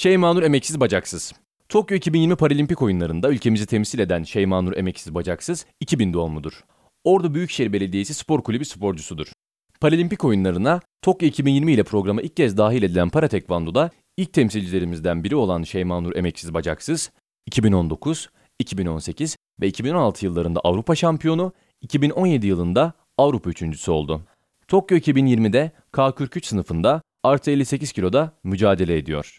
Şeymanur Emeksiz Bacaksız. Tokyo 2020 Paralimpik oyunlarında ülkemizi temsil eden Şeymanur Emeksiz Bacaksız 2000 doğumludur. Ordu Büyükşehir Belediyesi Spor Kulübü sporcusudur. Paralimpik oyunlarına Tokyo 2020 ile programa ilk kez dahil edilen para tekvandoda ilk temsilcilerimizden biri olan Şeymanur Emeksiz Bacaksız, 2019, 2018 ve 2016 yıllarında Avrupa şampiyonu, 2017 yılında Avrupa üçüncüsü oldu. Tokyo 2020'de K43 sınıfında artı 58 kiloda mücadele ediyor.